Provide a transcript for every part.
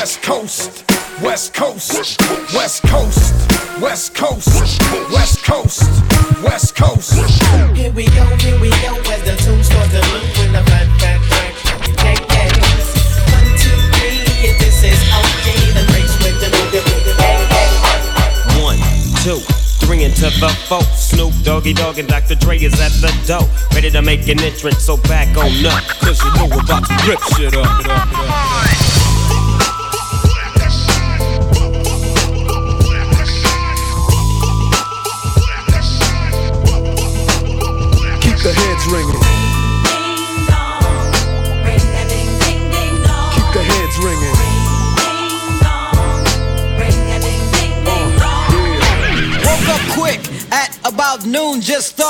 Coast, West Coast, West Coast, West Coast, West Coast. West Coast. Here we go, here we go, as the tune starts to loop with the fat, fat, fat. Yeah, yeah. One, two, three, yeah, this is OG, the race with the move, the move, the yeah, yeah. One, two, three into the four. Snoop Doggy Dogg and Dr. Dre is at the door. Ready to make an entrance, so back on up. Cause you know we're about to rip shit up. It up, it up, it up. Ringing. Keep the heads ringing. Woke up quick at about noon. Just thought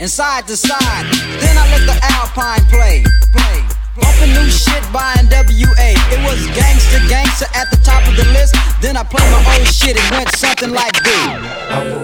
and side to side. Then I let the Alpine play, play. Bumping new shit by NWA. It was gangster, gangster at the top of the list. Then I played my old shit. It went something like this.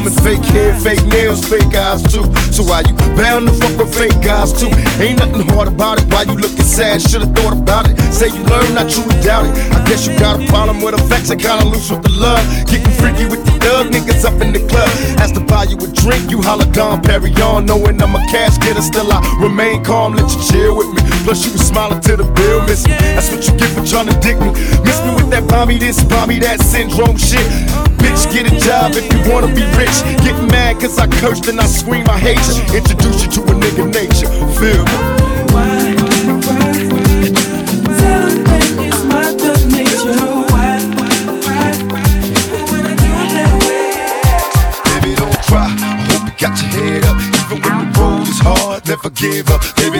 Coming, fake hair, fake nails, fake eyes too. So why you bound to fuck with fake guys too? Ain't nothing hard about it. Why you looking sad? Should've thought about it. Say you learned, I truly doubt it. I guess you got a problem with affection, kinda loose with the love. Getting freaky with the thug niggas up in the club. Asked to buy you a drink, you holler Dom Perignon, knowing I'm a cash getter. Still I remain calm, let you chill with me. Plus you was smiling to the bill, miss me. That's what you get for trying to dick me. Miss me with that mommy this, mommy that syndrome shit. Get a job if you wanna be rich. Get mad cause I cursed and I scream I hate you. Introduce you to a nigga nature. Feel me? Got your head up. Even when the road is hard, never give up. Baby,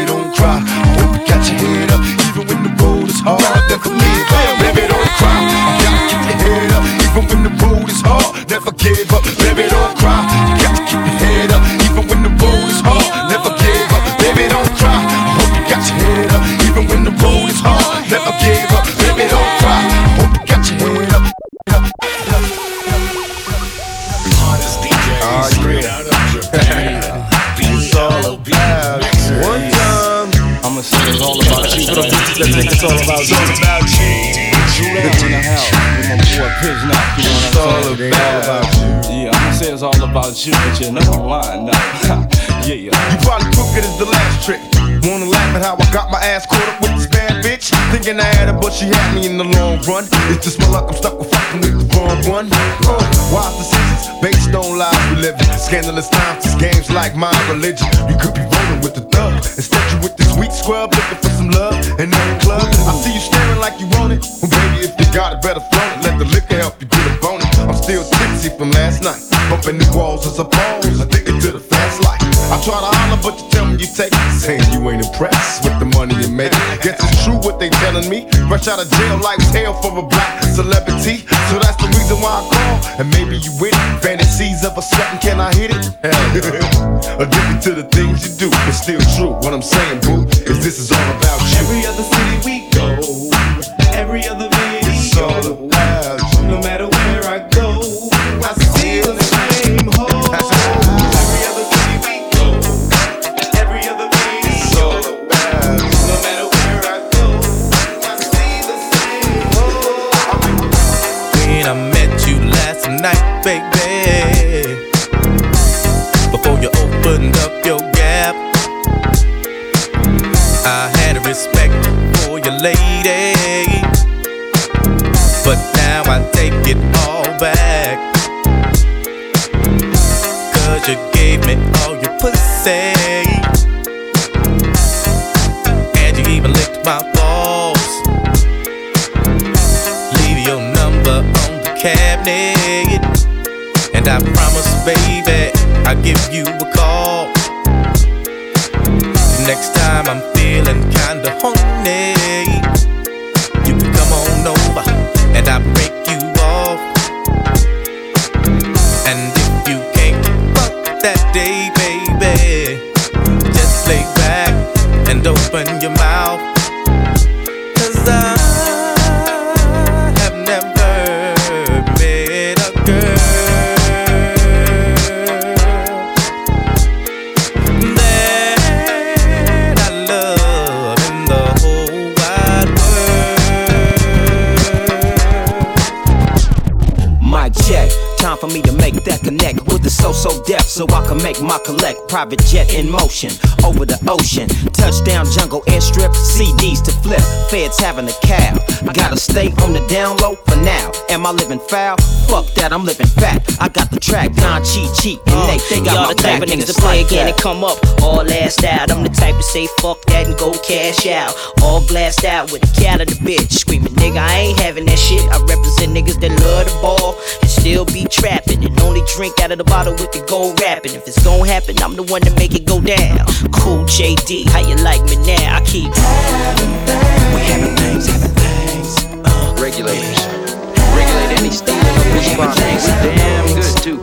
it's all about It's you. all about you. Live in the house with my boy Pitch you know It's all I'm saying? about you. Yeah, I'ma say it's all about you, but you're not lying now. yeah, You probably took it as the last trick. Wanna laugh at how I got my ass caught up Thinking I had her, but she had me in the long run. It's just my luck, I'm stuck with fucking with the wrong one. Uh, wise decisions based on lies we live in. Scandalous times, these games like my religion. You could be rolling with the thug. Instead, you with this weak scrub looking for some love. And the club, I see you staring like you want it. Well, baby, if you got it, better flaunt it. Let the liquor help you get a bonus. I'm still tipsy from last night. Bumping the walls as a pose. Addicted to the try to holler, but you tell me you take it. Saying you ain't impressed with the money you make. Guess it's true what they telling me. Rush out of jail, life's hell for a black celebrity. So that's the reason why I call. And maybe you with it. Fantasies of a certain, can I hit it? Hell yeah. Addicted to the things you do. It's still true. What I'm saying, boo, is this is all about you. Every other city we go, every other It's all video, about cabinet. And I promise, baby, I'll give you a call. Next time I'm feeling kinda horny, you can come on over and I'll break you off. And if you can't fuck that day, baby, just lay back and open can make my collect. Private jet in motion over the ocean. Touchdown jungle airstrip, CDs to flip. Feds having a cow. I gotta stay on the down low for now. Am I living foul? Fuck that, I'm living fat. I got the track, Don Cheat Cheat, and Nate. They uh, got Y'all my the type back of niggas to play like again that. and come up all assed out. I'm the type to say fuck that and go cash out. All blast out with a cat of the bitch. Screaming, nigga, I ain't having that shit. I represent niggas that love the ball and still be trapping. And only drink out of the bottle with the gold wrapping. If it's gon' happen, I'm the one to make it go down. Cool JD, how you like me now? I keep We having things, having things. Uh, Regulators. Regulate any stealing or push bomb things are damn good too.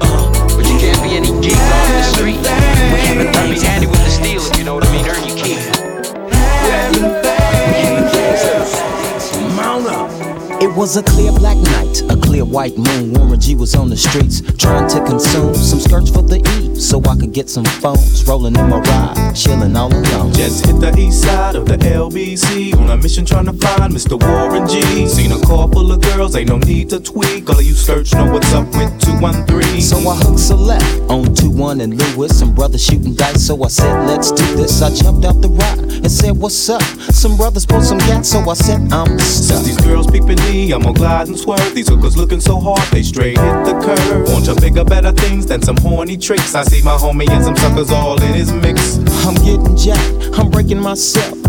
But you can't be any geek off the street. I be handy with the steel if you know what I mean. Earn your keep. Mount It was a clear black night, a clear white moon. Warren G was on the streets trying to consume some skirts for the E so I could get some phones. Rolling in my ride, chilling all alone. Just hit the east side of the LBC on a mission trying to find Mr. Warren G. Seen a car full of girls, ain't no need to tweak. All of you search know what's up with 213. So I hooked select on 2 1 and Lewis. Some brothers shooting dice, so I said, let's do this. I jumped out the ride and said, what's up? Some brothers pulled some gas, so I said, I'm Since stuck. these girls peeping me, I'm gonna glide and swerve. These hookers looking so hard, they straight hit the curve. Want to bigger, better things than some horny tricks. I see my homie and some suckers all in his mix. I'm getting jacked, I'm breaking myself.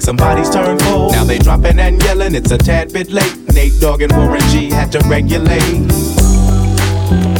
some bodies turn cold. Now they dropping and yelling, it's a tad bit late. Nate Dogg and Warren G had to regulate.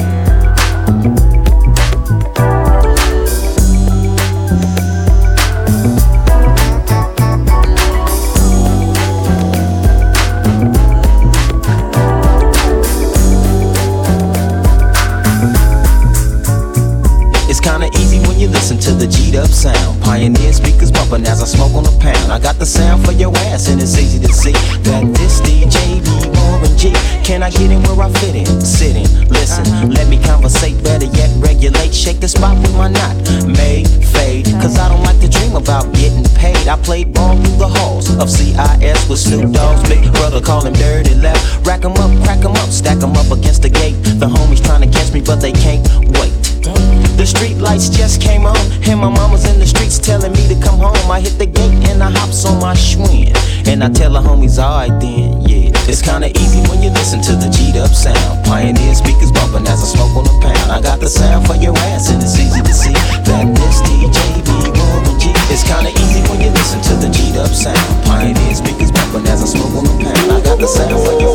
To the G'd up sound. Pioneer speakers bumping as I smoke on a pound. I got the sound for your ass, and it's easy to see that this DJ be G. Can I get in where I fit in? Sit in, listen, uh-huh. let me conversate. Better yet, regulate. Shake the spot with my knot. May fade, cause I don't like to dream about getting paid. I played ball through the halls of CIS with Snoop Dogg's big brother, call him Dirty Left. Rack 'em up, crack 'em up, stack 'em up against the gate. The homies trying to catch me, but they can't wait. The street lights just came on, and my mama's in the streets telling me to come home. I hit the gate and I hops on my Schwinn, and I tell the homies, alright then, yeah. It's kinda easy when you listen to the G'd up sound. Pioneer speakers bumping as I smoke on a pound. I got the sound for your ass, and it's easy to see that this DJ be Warren G. It's kinda easy when you listen to the G'd up sound. Pioneer speakers bumping as I smoke on a pound. I got the sound for your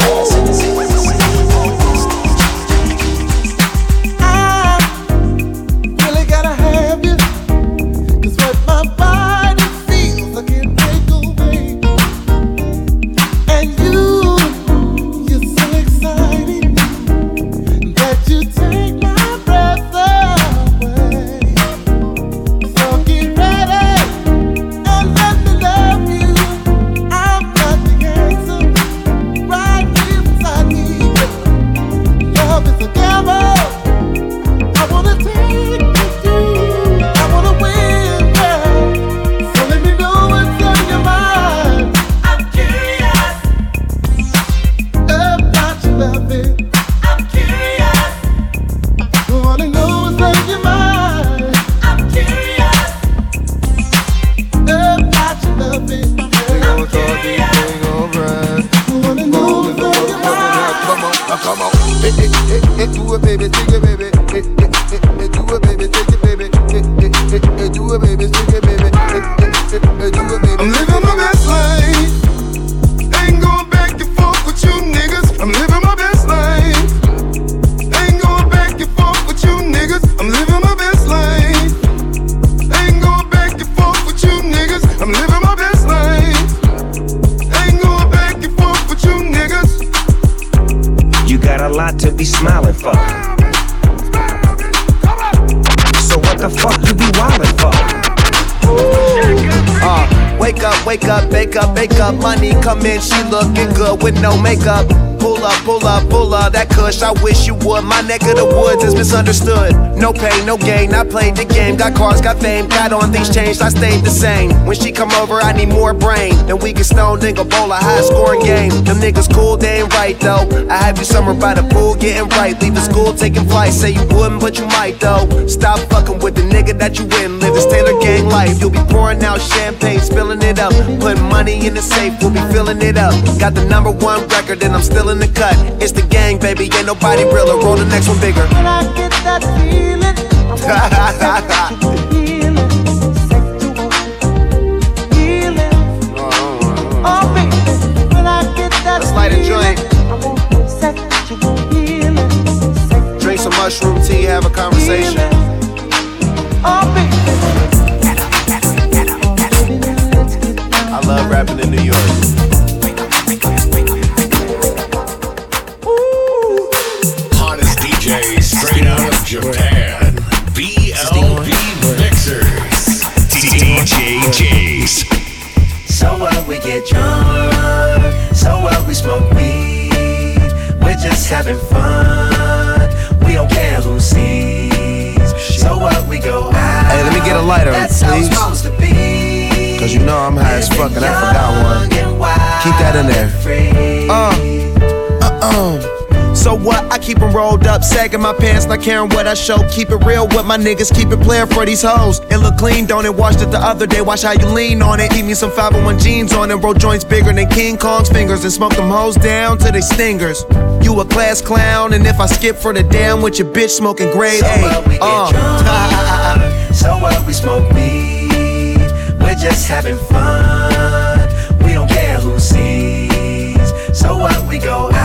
I wish you would. My neck of the woods is misunderstood. No pain, no gain. I played the game. Got cars, got fame. Got on things changed. I stayed the same. When she come over, I need more brain. Then we can stone nigga bowl a high scoring game. Them niggas cool, they ain't right though. I have you summer by the pool, getting right. Leave the school, taking flight. Say you wouldn't, but you might though. Stop fucking with the nigga that you win. Live this Taylor gang life. You'll be pouring out champagne, spilling it up. Putting money in the safe, we'll be filling it up. Got the number one record, and I'm still in the cut. It's the gang, baby, ain't nobody realer. Roll the next one bigger. When I get that feeling, mushroom tea, have a conversation. I love rapping in New York. Hottest DJ straight out of Japan. So what we get drunk, so what we smoke weed. We're just having fun. We don't care who sees. So what we go out. Hey, let me get a lighter, That's please. supposed to be. Cause you know I'm high as fuck and I forgot one. Keep that in there. Uh, uh, uh. So what? I keep keep 'em rolled up, sagging my pants, not caring what I show. Keep it real with my niggas, keep it playing for these hoes. It look clean, don't it? Washed it the other day, watch how you lean on it. Eat me some 501 jeans on it, roll joints bigger than King Kong's fingers, and smoke them hoes down to they stingers. You a class clown, and if I skip for the damn with your bitch smoking grade So A. what we get Uh. drunk, so what we smoke weed. We're just having fun. We don't care who sees. So what we go out.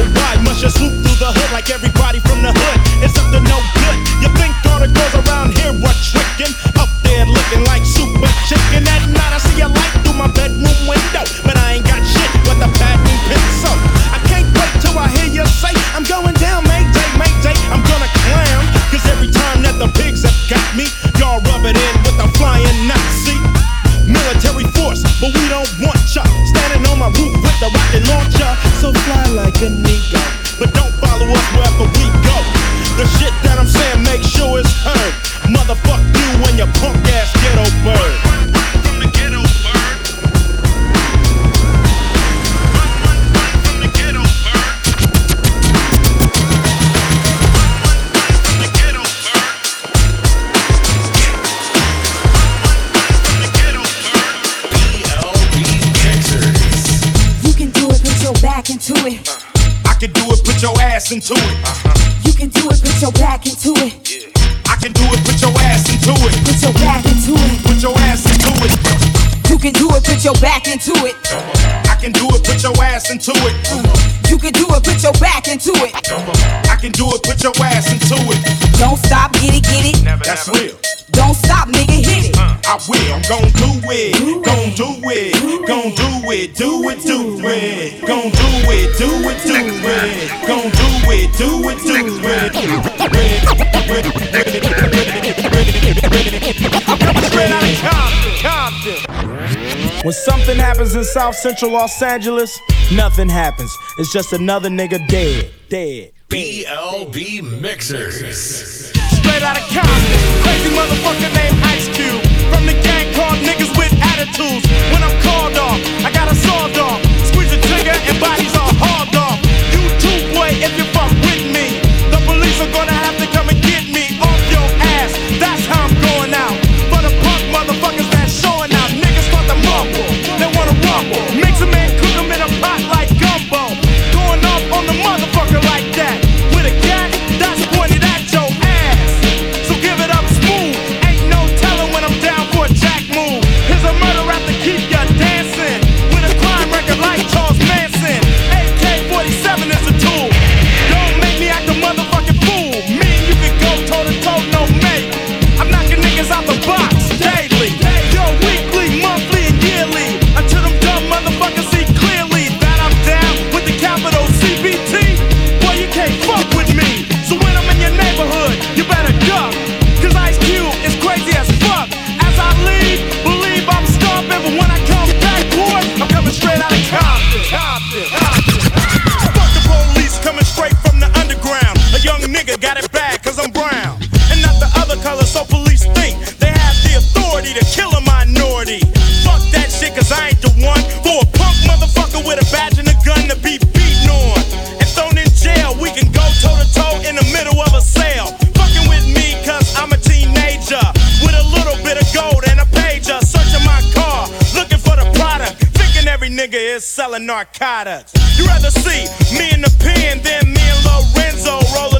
Oh, why must you swoop through the hood like everybody from the hood? It's up to no good. You think all the girls around here were tricking? Up there looking like super chicken. At night I see a light through my bedroom window. But I ain't got shit with a patent pencil. I can't wait till I hear you say, I'm going down, Mayday, Mayday. I'm gonna clown. Cause every time that the pigs have got me, y'all rub it in with a flying Nazi. Military force, but we don't want ya. Standing on my roof with the rocket launcher. So fly like a Motherfuck you and your punk put your back into it. I can do it, put your ass into it. You can do it, put your back into it. I can do it, put your ass into it. Don't stop, get it, get it. That's real. Don't stop, nigga, hit it. I will, I'm gon' do it, gon' do it, gon' do it, do it, do it, gon' do it, do it, do it, gon' do it, do it, do When something happens in South Central Los Angeles, nothing happens. It's just another nigga dead, dead. BLB Mixers. Straight out of Compton, crazy motherfucker named Ice Cube. From the gang called niggas with attitudes. When I'm called off, I got a sawed off. Squeeze the trigger and bodies are hauled off. You too, boy, if you fuck with me. The police are gonna have to come and narcotics. You'd rather see me in the pen than me and Lorenzo rolling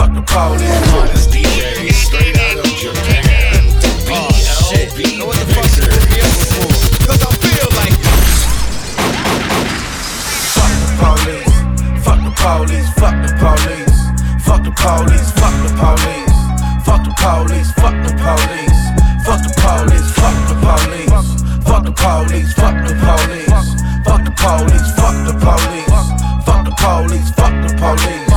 Fuck the police. This DJ straight out of Japan. Oh shit. What the fuck is this Cause I feel like Fuck the police. Fuck the police. Fuck the police. Fuck the police. Fuck the police. Fuck the police. Fuck the police. Fuck the police. Fuck the police. Fuck the police. Fuck the police. Fuck the police. Fuck the police. Fuck the police. Fuck the police.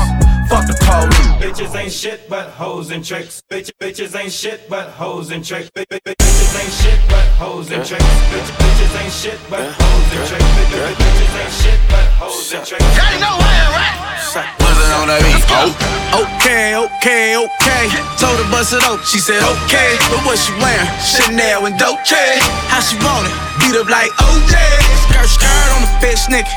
Fuck the police. Bitches ain't shit but hoes and tricks. Bitch, bitches ain't shit but hoes and tricks. Bi- bi- bi- Bitches ain't shit but hoes and tricks. Bitch, bitches ain't shit but hoes and tricks. Bi- bi- bi- Bitches ain't shit but hoes and tricks. Y'all know why I'm right. What's it on that beat? Oh, okay, okay, okay. Told her bust it up, she said okay. But what she wearing? Chanel and Dolce. How she want it? Beat up like OJ. Skirt, skirt on the bitch, nigga.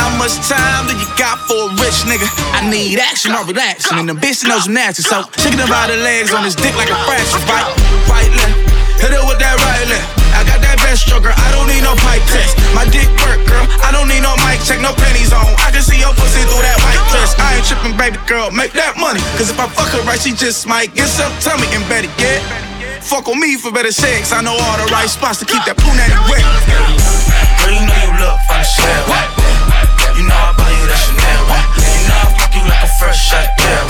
How much time do you got for a rich nigga? I need action or relaxing, and the bitch knows I'm nasty. So shaking about the legs on his dick like a fracture. Right, right left, hit her with that right left. I got that best stroker, I don't need no pipe test. My dick work, girl, I don't need no mic check, no pennies on. I can see your pussy through that white dress. I ain't tripping, baby girl, make that money. Cause if I fuck her right, she just might get some tummy and better yet. Fuck on me for better sex. I know all the right spots to keep that punani wet. Girl, you know you look from the right? You know I buy you that Chanel, right? You know I fuck you like a fresh shot, yeah,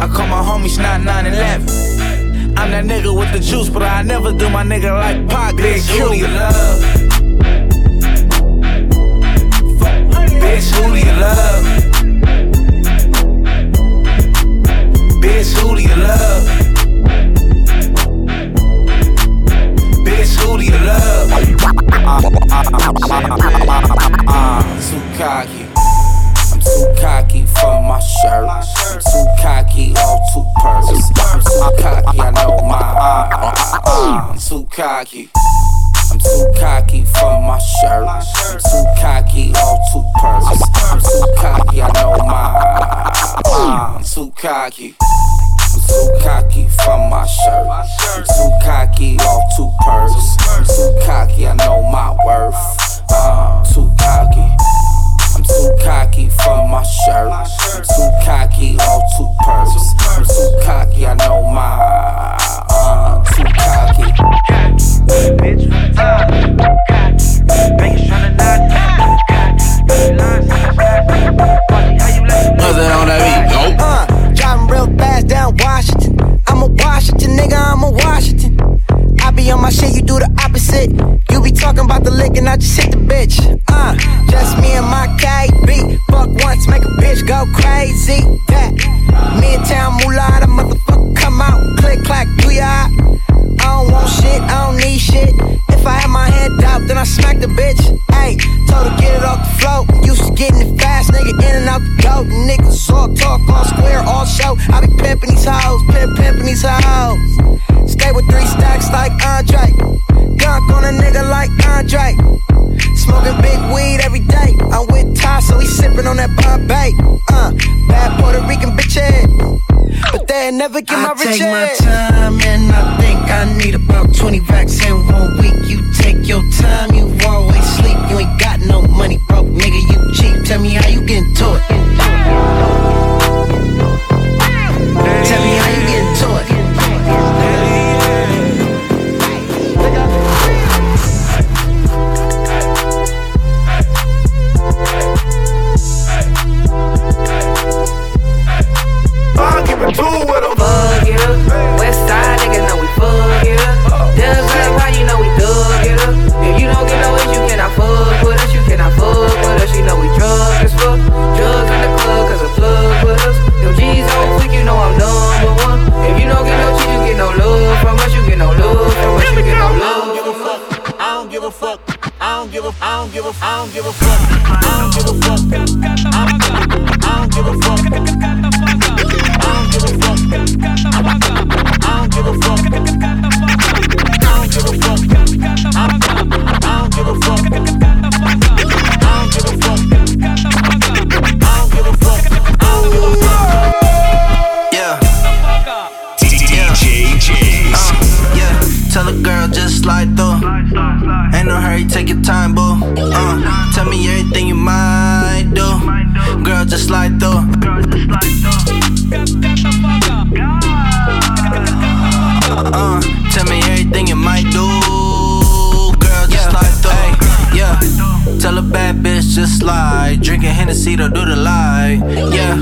I call my homies not 911. I'm that nigga with the juice, but I never do my nigga like Pac. Big who do you love? Bitch, who do you love? Bitch, who do you love? Bitch, who do you love? I'm too cocky. I'm too cocky for my shirt. I'm too cocky, all two purse. I'm too cocky, I know my. I'm too cocky. I'm too cocky for my shirt. I'm too cocky, all two purse. I'm too cocky, I know my. I'm too cocky. I'm too cocky for my shirt. I'm too cocky, all two purse. I'm too cocky, I know my worth. Uh, too cocky. Too cocky for my shirt. I'm too cocky, all two purse. I'm too cocky, I know Hennessy do the lie. Yeah.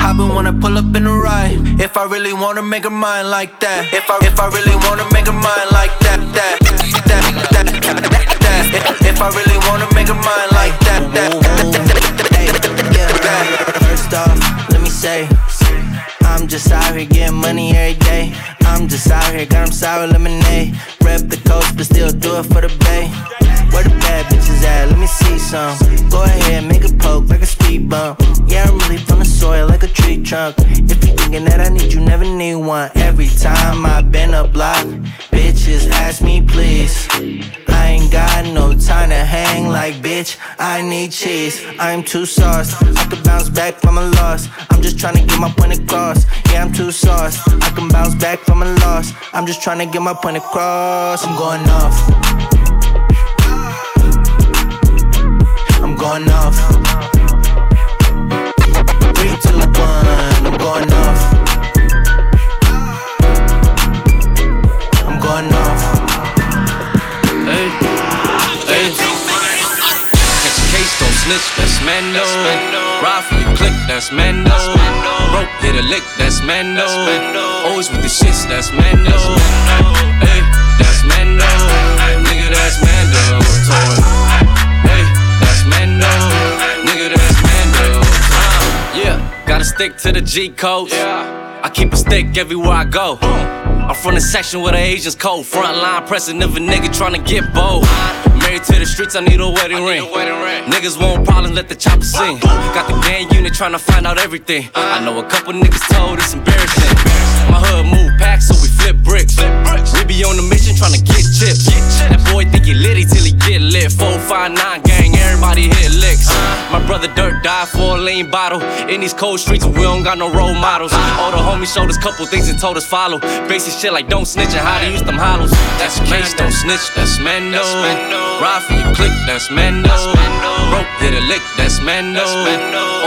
I been wanna pull up in the ride. If I really wanna make her mine like that. If I if I really wanna make her mine like that. That that that that. that. If, I really wanna make her mine like that. That Hey, yeah, that. First off, let me say. I'm just out here getting money every day. I'm just out here, got 'em sour lemonade. Rep the coast, but still do it for the bay. Where the bad bitches at? Let me see some. Go ahead, make a poke like a speed bump. Yeah, I'm really from the soil like a tree trunk. If you thinking that I need you, never need one. Every time I been a block, bitches ask me please. I ain't got no time to hang like bitch. I need cheese. I'm too sauce. I can bounce back from a loss. I'm just trying to get my point across. Yeah, I'm too sauce. I can bounce back from a loss. I'm just trying to get my point across. I'm going off. I'm going off. Three, two, one. I'm going off. Mando. Ride for your click, that's Mando. Rope hit a lick, that's Mando. Always with the shits, that's Mando. Hey, that's Mando. Nigga, that's Mando. Toy. Hey, that's Mando. Nigga, that's Mando. Uh, Yeah, gotta stick to the G codes. I keep a stick everywhere I go. I'm from the section where the Asians cold. Front line pressing if a nigga tryna get bold. Married to the streets, I need a wedding ring. wedding ring Niggas want problems, let the chopper sing. Got the gang unit tryna find out everything. I know a couple niggas told it's embarrassing. My hood move packs, so we flip bricks. Be on the mission tryna get chips. That boy think he litty till he get lit. 459 gang, everybody hit licks. Uh-huh. My brother Dirt died for a lean bottle. In these cold streets, we don't got no role models. Uh-huh. All the homies showed us couple things and told us follow. Basic shit like don't snitch and how to use them hollows. That's case, don't snitch, that's Mando. Ride for your click, that's Mando. Rope hit a lick, that's Mando.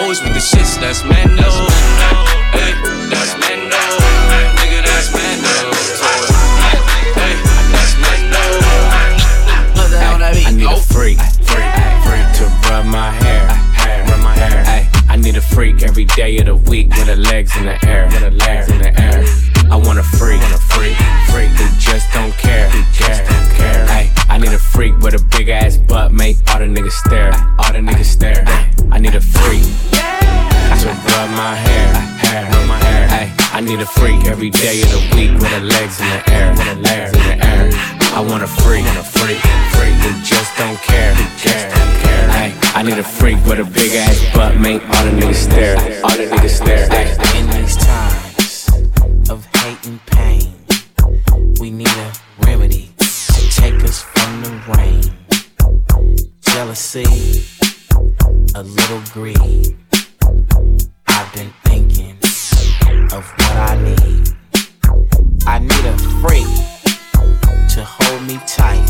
Always with the shits, that's Mando. Hey, need a freak, freak, freak to rub my hair, rub my hair. Ay, I need a freak every day of the week with her legs in the air, with her legs in the air. I want a freak, want a freak, freak who just don't care, who just don't care. Ay, I need a freak with a big ass butt, make all the niggas stare, all the niggas stare. I need a freak to rub my hair, hair, rub my hair. Ay, I need a freak every day of the week with her legs in the air, with her legs in the air. I want a freak, want a freak, freak who just don't care, who just don't care. Ay, I need a freak with a big ass butt, make all the niggas stare, all the niggas stare. Ay. In these times of hate and pain, we need a remedy to take us from the rain. Jealousy, a little greed. I've been thinking of what I need. I need a freak to hold me tight.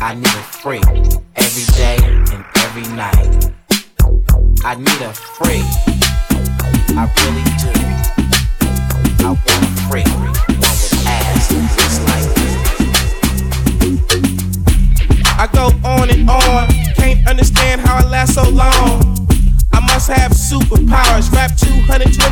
I need a freak every day and every night. I need a freak. I really do. I want a freak. One with ass just like this. I go on and on. Can't understand how I last so long. I must have superpowers. Rap 220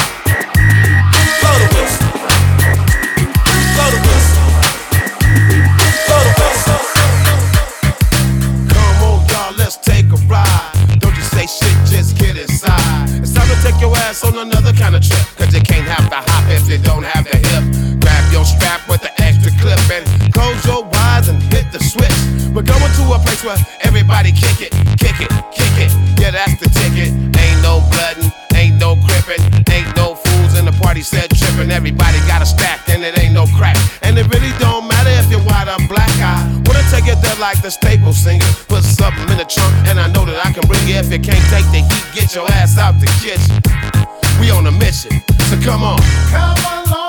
On another kind of trip. Cause you can't have the hop if you don't have the hip. Grab your strap with the extra clip and close your eyes and hit the switch. We're going to a place where everybody kick it, kick it, kick it. Yeah, that's the ticket. Ain't no bloodin', ain't no crippin', ain't no fools in the party said trippin'. Everybody got a stack and it ain't no crack. And it really don't matter if you're white or black. I wanna take it there like the staple singer. Put something in the trunk and I know that I can bring it. If you can't take the heat, get your ass out the kitchen. We on a mission, so come on. Come along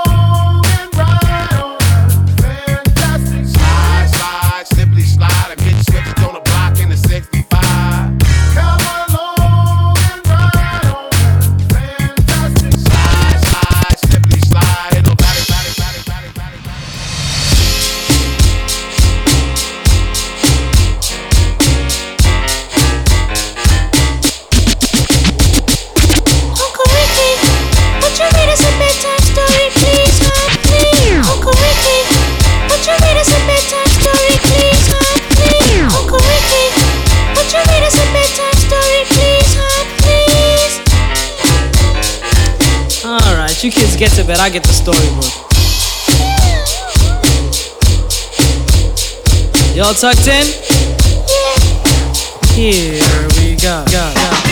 Alright, you kids get to bed, I get the storybook. Y'all tucked in? Here we go, go, go.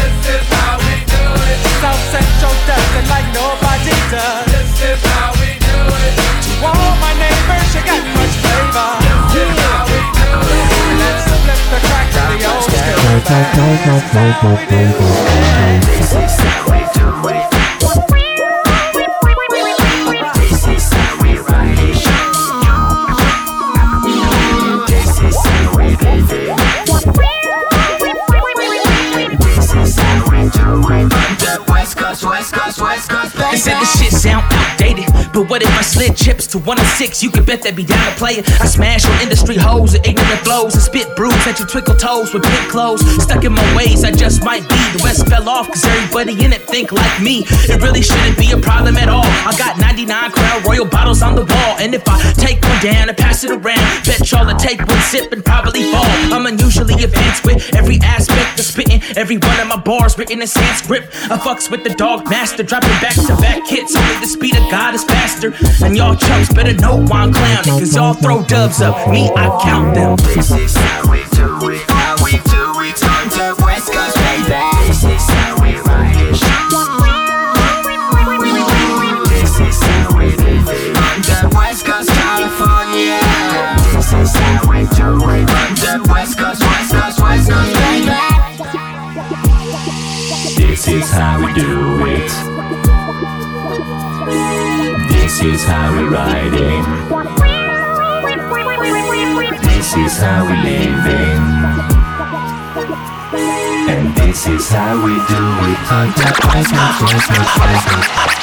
is how we do it. South Central does it like nobody does. This is how we do it. To all my neighbors, you got much flavor. This is how we do it. Let's flip the crack to the old school. Said the shit but what if I slid chips to 106? You can bet they be down to play it. I smash your industry hoes with ignorant flows and spit brews at you twinkle toes with pink clothes. Stuck in my ways, I just might be. The West fell off cause everybody in it think like me. It really shouldn't be a problem at all. I got 99 Crown Royal bottles on the wall, and if I take one down and pass it around, bet y'all to take one sip and probably fall. I'm unusually advanced with every aspect of spitting. Every one of my bars written in Sanskrit. I fucks with the dog master, dropping back to back hits. Only the speed of God is faster. And y'all chumps better know why I'm clowning, cause y'all throw dubs up. Me, I count them. This is how we do it, how we do it on the West Coast, baby. This is how we ride it. This is how we it on the West Coast, California. This is how we do it on the West Coast, West Coast, West Coast, baby. This is how we do it riding. This is how we living. And this is how we do it.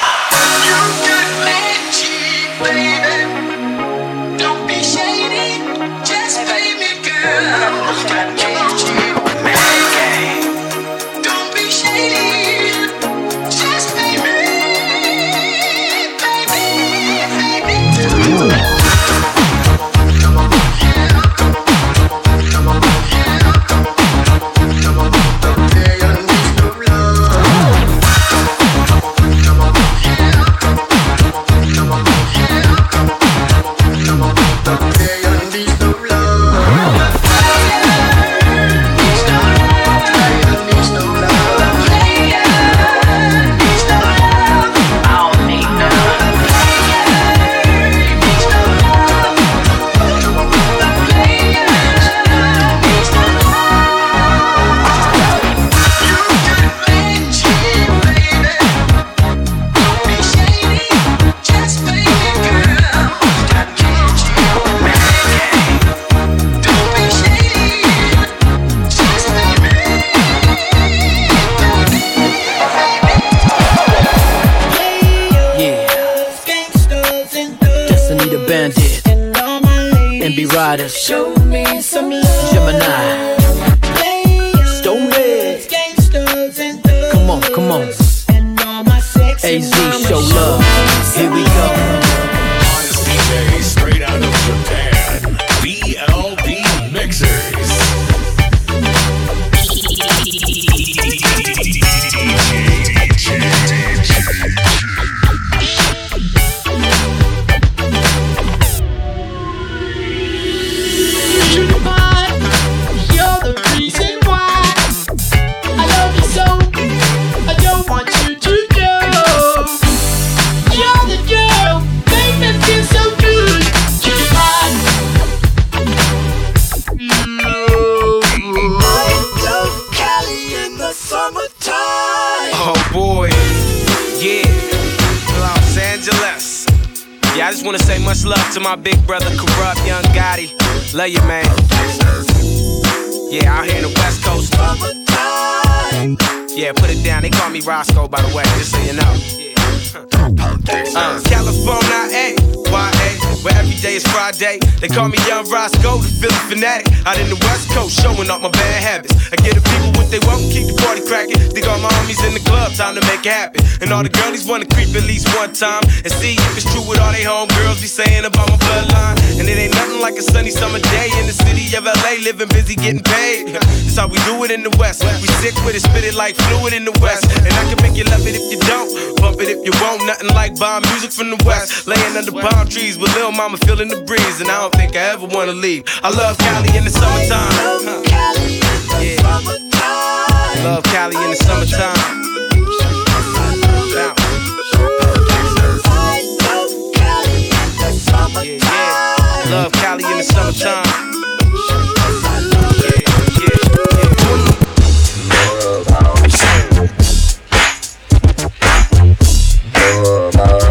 Out in the West Coast, showing off my bad time to make it happen. And all the girlies wanna creep at least one time and see if it's true what all they homegirls be saying about my bloodline. And it ain't nothing like a sunny summer day in the city of LA, living busy, getting paid. That's how we do it in the West. We sick with it, spit it like fluid in the West. And I can make you love it if you don't, bump it if you won't. Nothing like bomb music from the West. Laying under palm trees with Lil Mama feeling the breeze, and I don't think I ever wanna leave. I love Cali in the summertime. Yeah. Love Cali in the summertime. Love Cali in the summertime. Yeah, yeah, yeah. Love,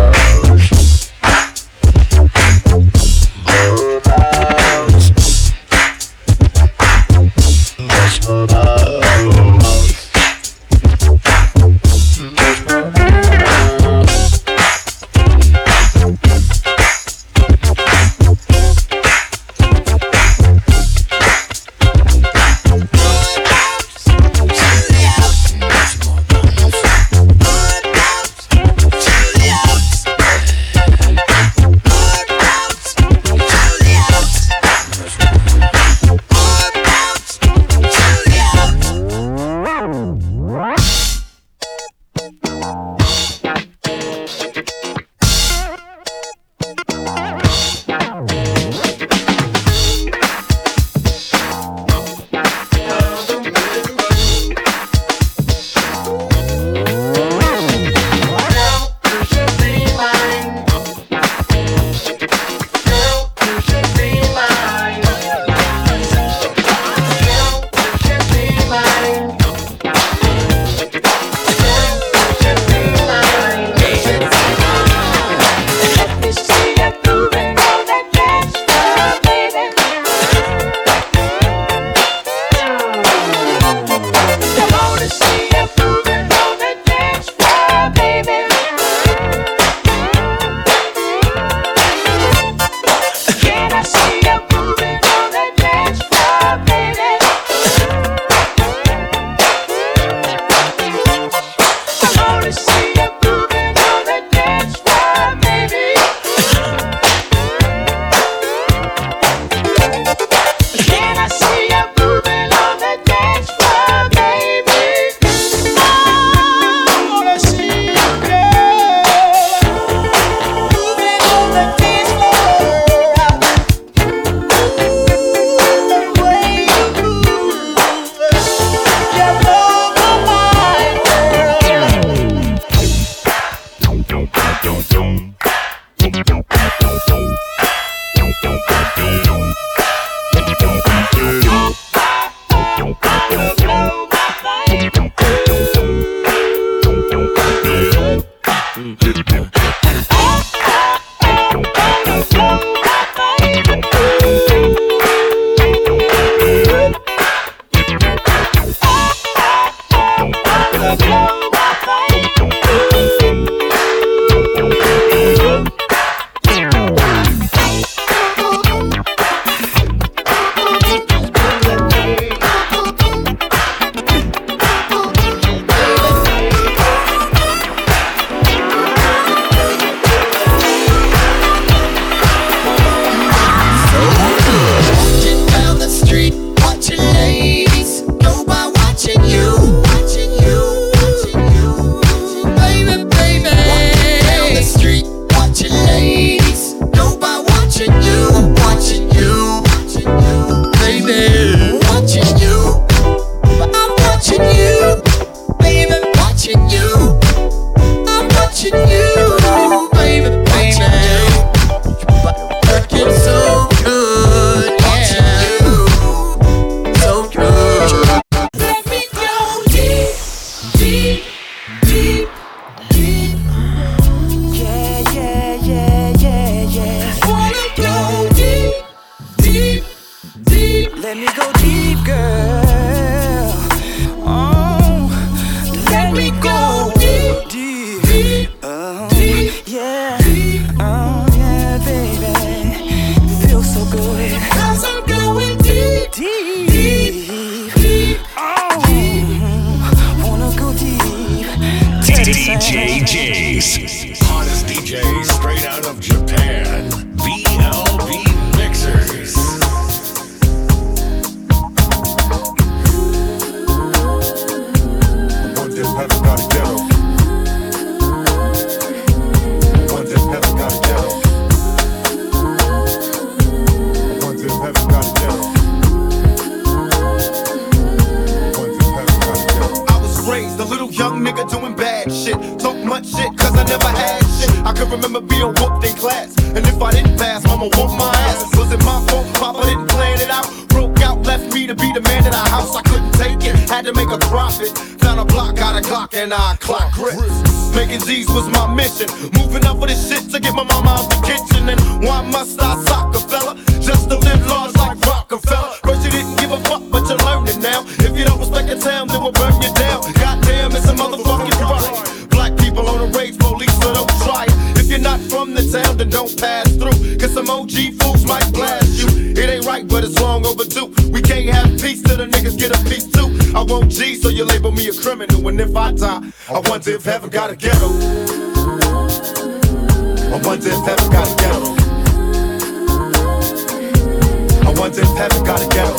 got a ghetto.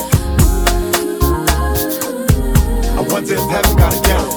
I wonder if heaven got a ghetto.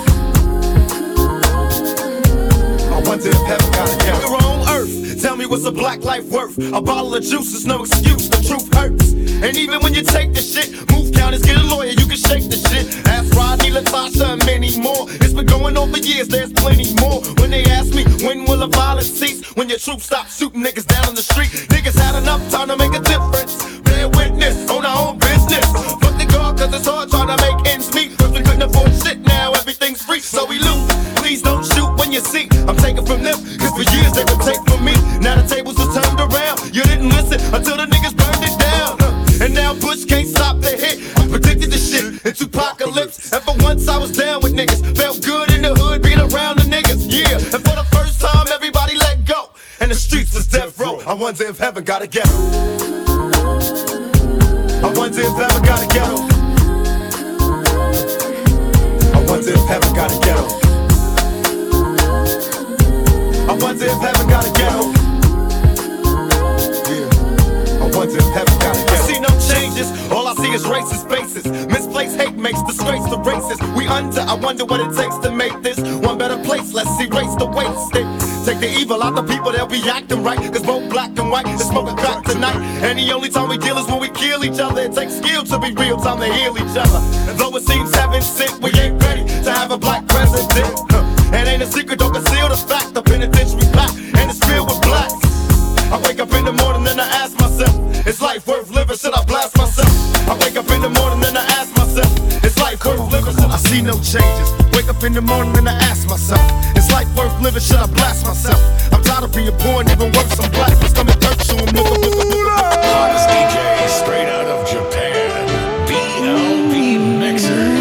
I wonder if heaven got a ghetto. You're on earth. Tell me what's a black life worth? A bottle of juice is no excuse. The truth hurts. And even when you take the shit, move counters, get a lawyer, you can shake the shit. Ask Rodney, Latasha, and many more. It's been going on for years, there's plenty more. When they ask me, when will the violence cease? When your troops stop shooting niggas down on the street. Niggas had enough time to make a difference. Bear witness, own our own business. Fuck the guard, cause it's hard trying to make ends meet. First we couldn't afford shit, now everything's free, so we loot. Please don't shoot when you see. I'm taking from them, cause for years they would take from me. Now the tables are turned around. You didn't listen until the niggas burned it down. And now Bush can't stop the hit. I predicted the shit into apocalypse. And for once I was down with niggas. Felt good in the hood being around the niggas. Yeah. And for the first time, everybody let go. And the streets is death row. I wonder if heaven got a ghetto. I wonder if heaven got a ghetto. I wonder if heaven got a ghetto. I wonder if heaven got a ghetto. Yeah. I wonder if heaven got a ghetto. Changes. All I see is racist faces. Misplaced hate makes disgrace the racist. We under. I wonder what it takes to make this one better place. Let's erase the wasted. Take the evil out the people, they'll be acting right. Cause both black and white is smoking crack tonight. And the only time we deal is when we kill each other. It takes skill to be real, time to heal each other. And though it seems heaven sent, we ain't ready to have a black president. It ain't a secret, don't conceal the fact. The penitentiary packed, and it's filled with blacks. I wake up in the morning and I ask myself, is life worth living? Should I blast myself? I wake up in the morning and I ask myself, is life worth living? Should I see no changes? Wake up in the morning and I ask myself, is life worth living? Should I blast myself? I'm tired of being poor and even worse, I'm black. My stomach hurts, so I'm looking. Hottest DJ straight out of Japan. BLB Mixers.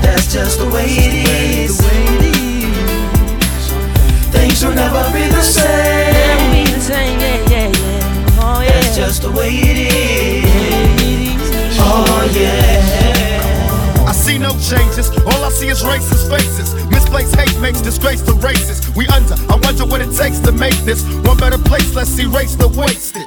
That's just the way it is. Things will never be the same. That's just the way it is. Oh yeah. I see no changes. All I see is racist faces. Misplaced hate makes disgrace to races. We under, I wonder what it takes to make this one better place. Let's erase the wasted.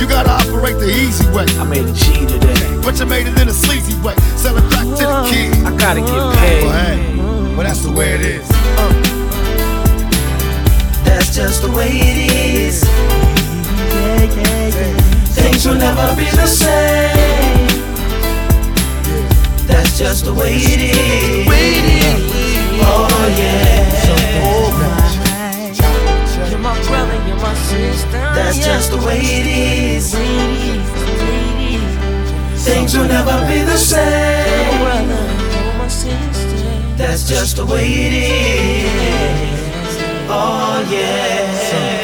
You gotta operate the easy way. I made a G today. But you made it in a sleazy way. Sell it back to the uh-huh. kid. I gotta get paid. Well, hey, well, that's the way it is. Uh. That's just the way it is. Things will never be the same. That's just the way it is. Oh yeah. My brother, you're my sister. That's just the way it is. Things will never be the same. That's just the way it is. Oh yeah.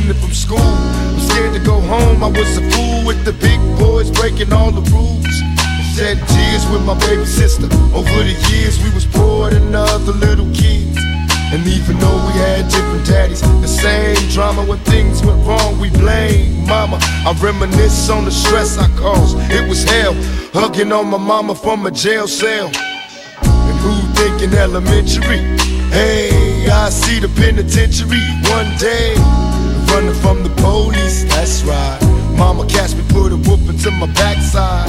Suspended from school, I'm scared to go home. I was a fool with the big boys breaking all the rules. Shed tears with my baby sister. Over the years, we was poor than other little kids. And even though we had different daddies, the same drama when things went wrong, we blame mama. I reminisce on the stress I caused. It was hell, hugging on my mama from a jail cell. And who thinking elementary? Hey, I see the penitentiary one day. Running from the police, that's right. Mama catch me, put a whooping to my backside.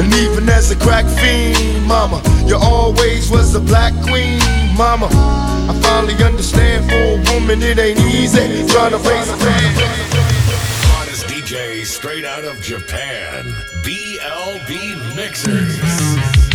And even as a crack fiend, mama, you always was a black queen, mama. I finally understand for a woman it ain't easy trying to raise a family. Straight out of Japan. BLB Mixers.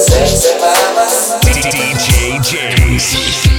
Sexy mama. DJ Jace.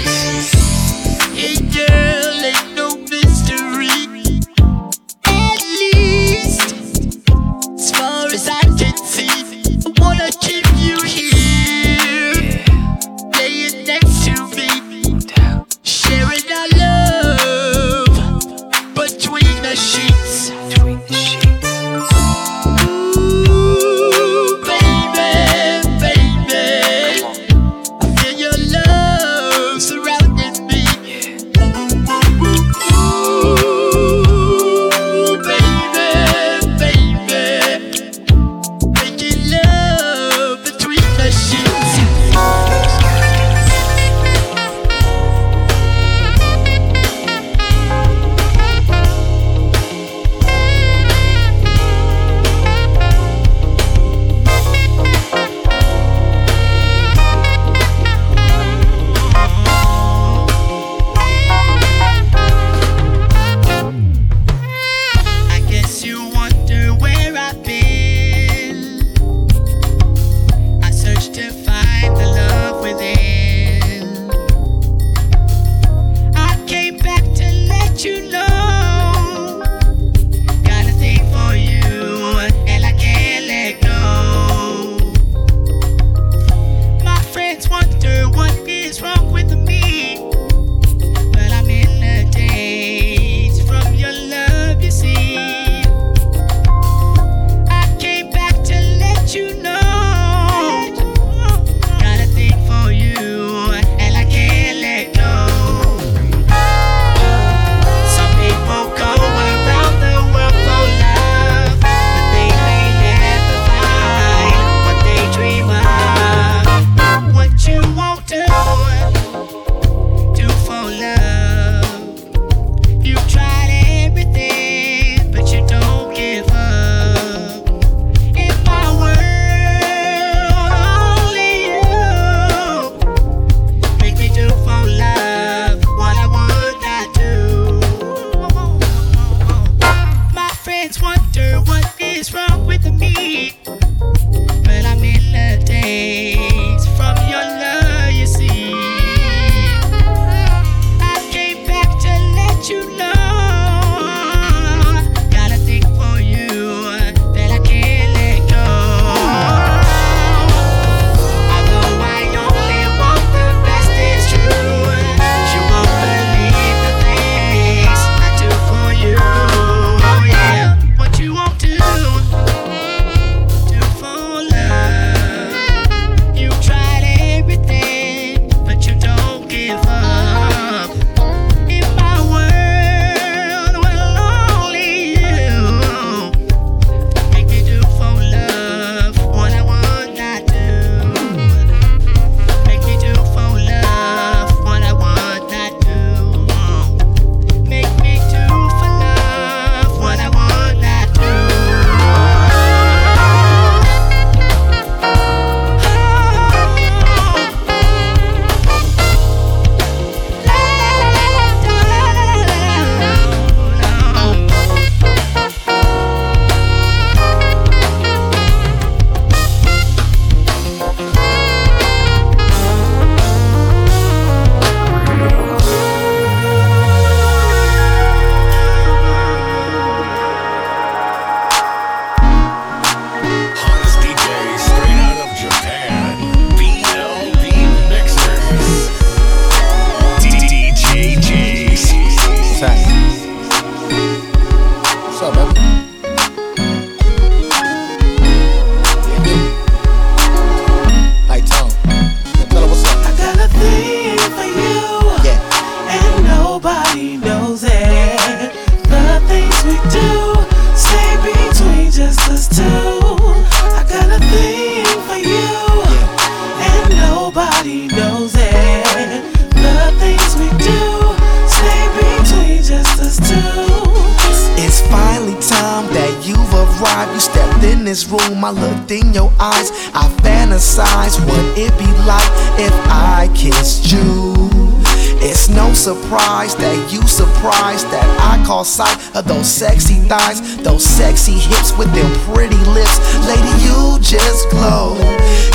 It's no surprise that you surprised that I caught sight of those sexy thighs, those sexy hips with them pretty lips. Lady, you just glow.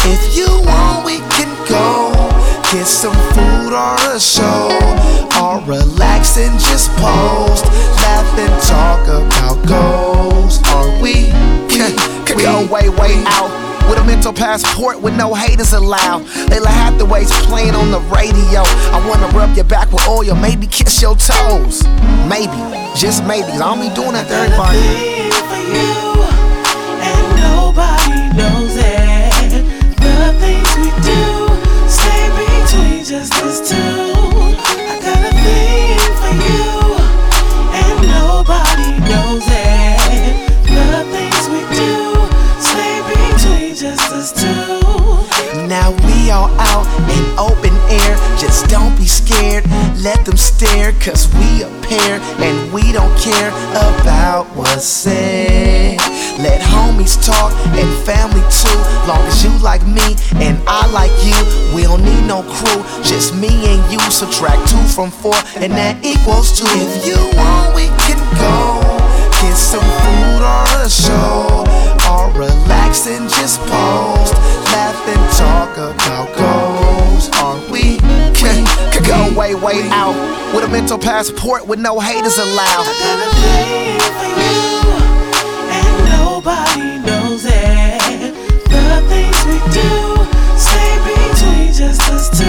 If you want, we can go get some food or a show, or relax and just post, laugh and talk about goals. Are we? Could go way, way out. With a mental passport with no haters allowed. Lalah Hathaway's playing on the radio. I wanna rub your back with oil, maybe kiss your toes. Maybe, just maybe. I don't be doing that to everybody. All out in open air. Just don't be scared. Let them stare, cause we a pair and we don't care about what's said. Let homies talk and family too. Long as you like me and I like you, we don't need no crew. Just me and you. Subtract two from four, and that equals two. If you want, we can go get some food or a show, or relax and just post, laugh way out. With a mental passport with no haters allowed. I got a thing for you, and nobody knows it. The things we do, between just us two.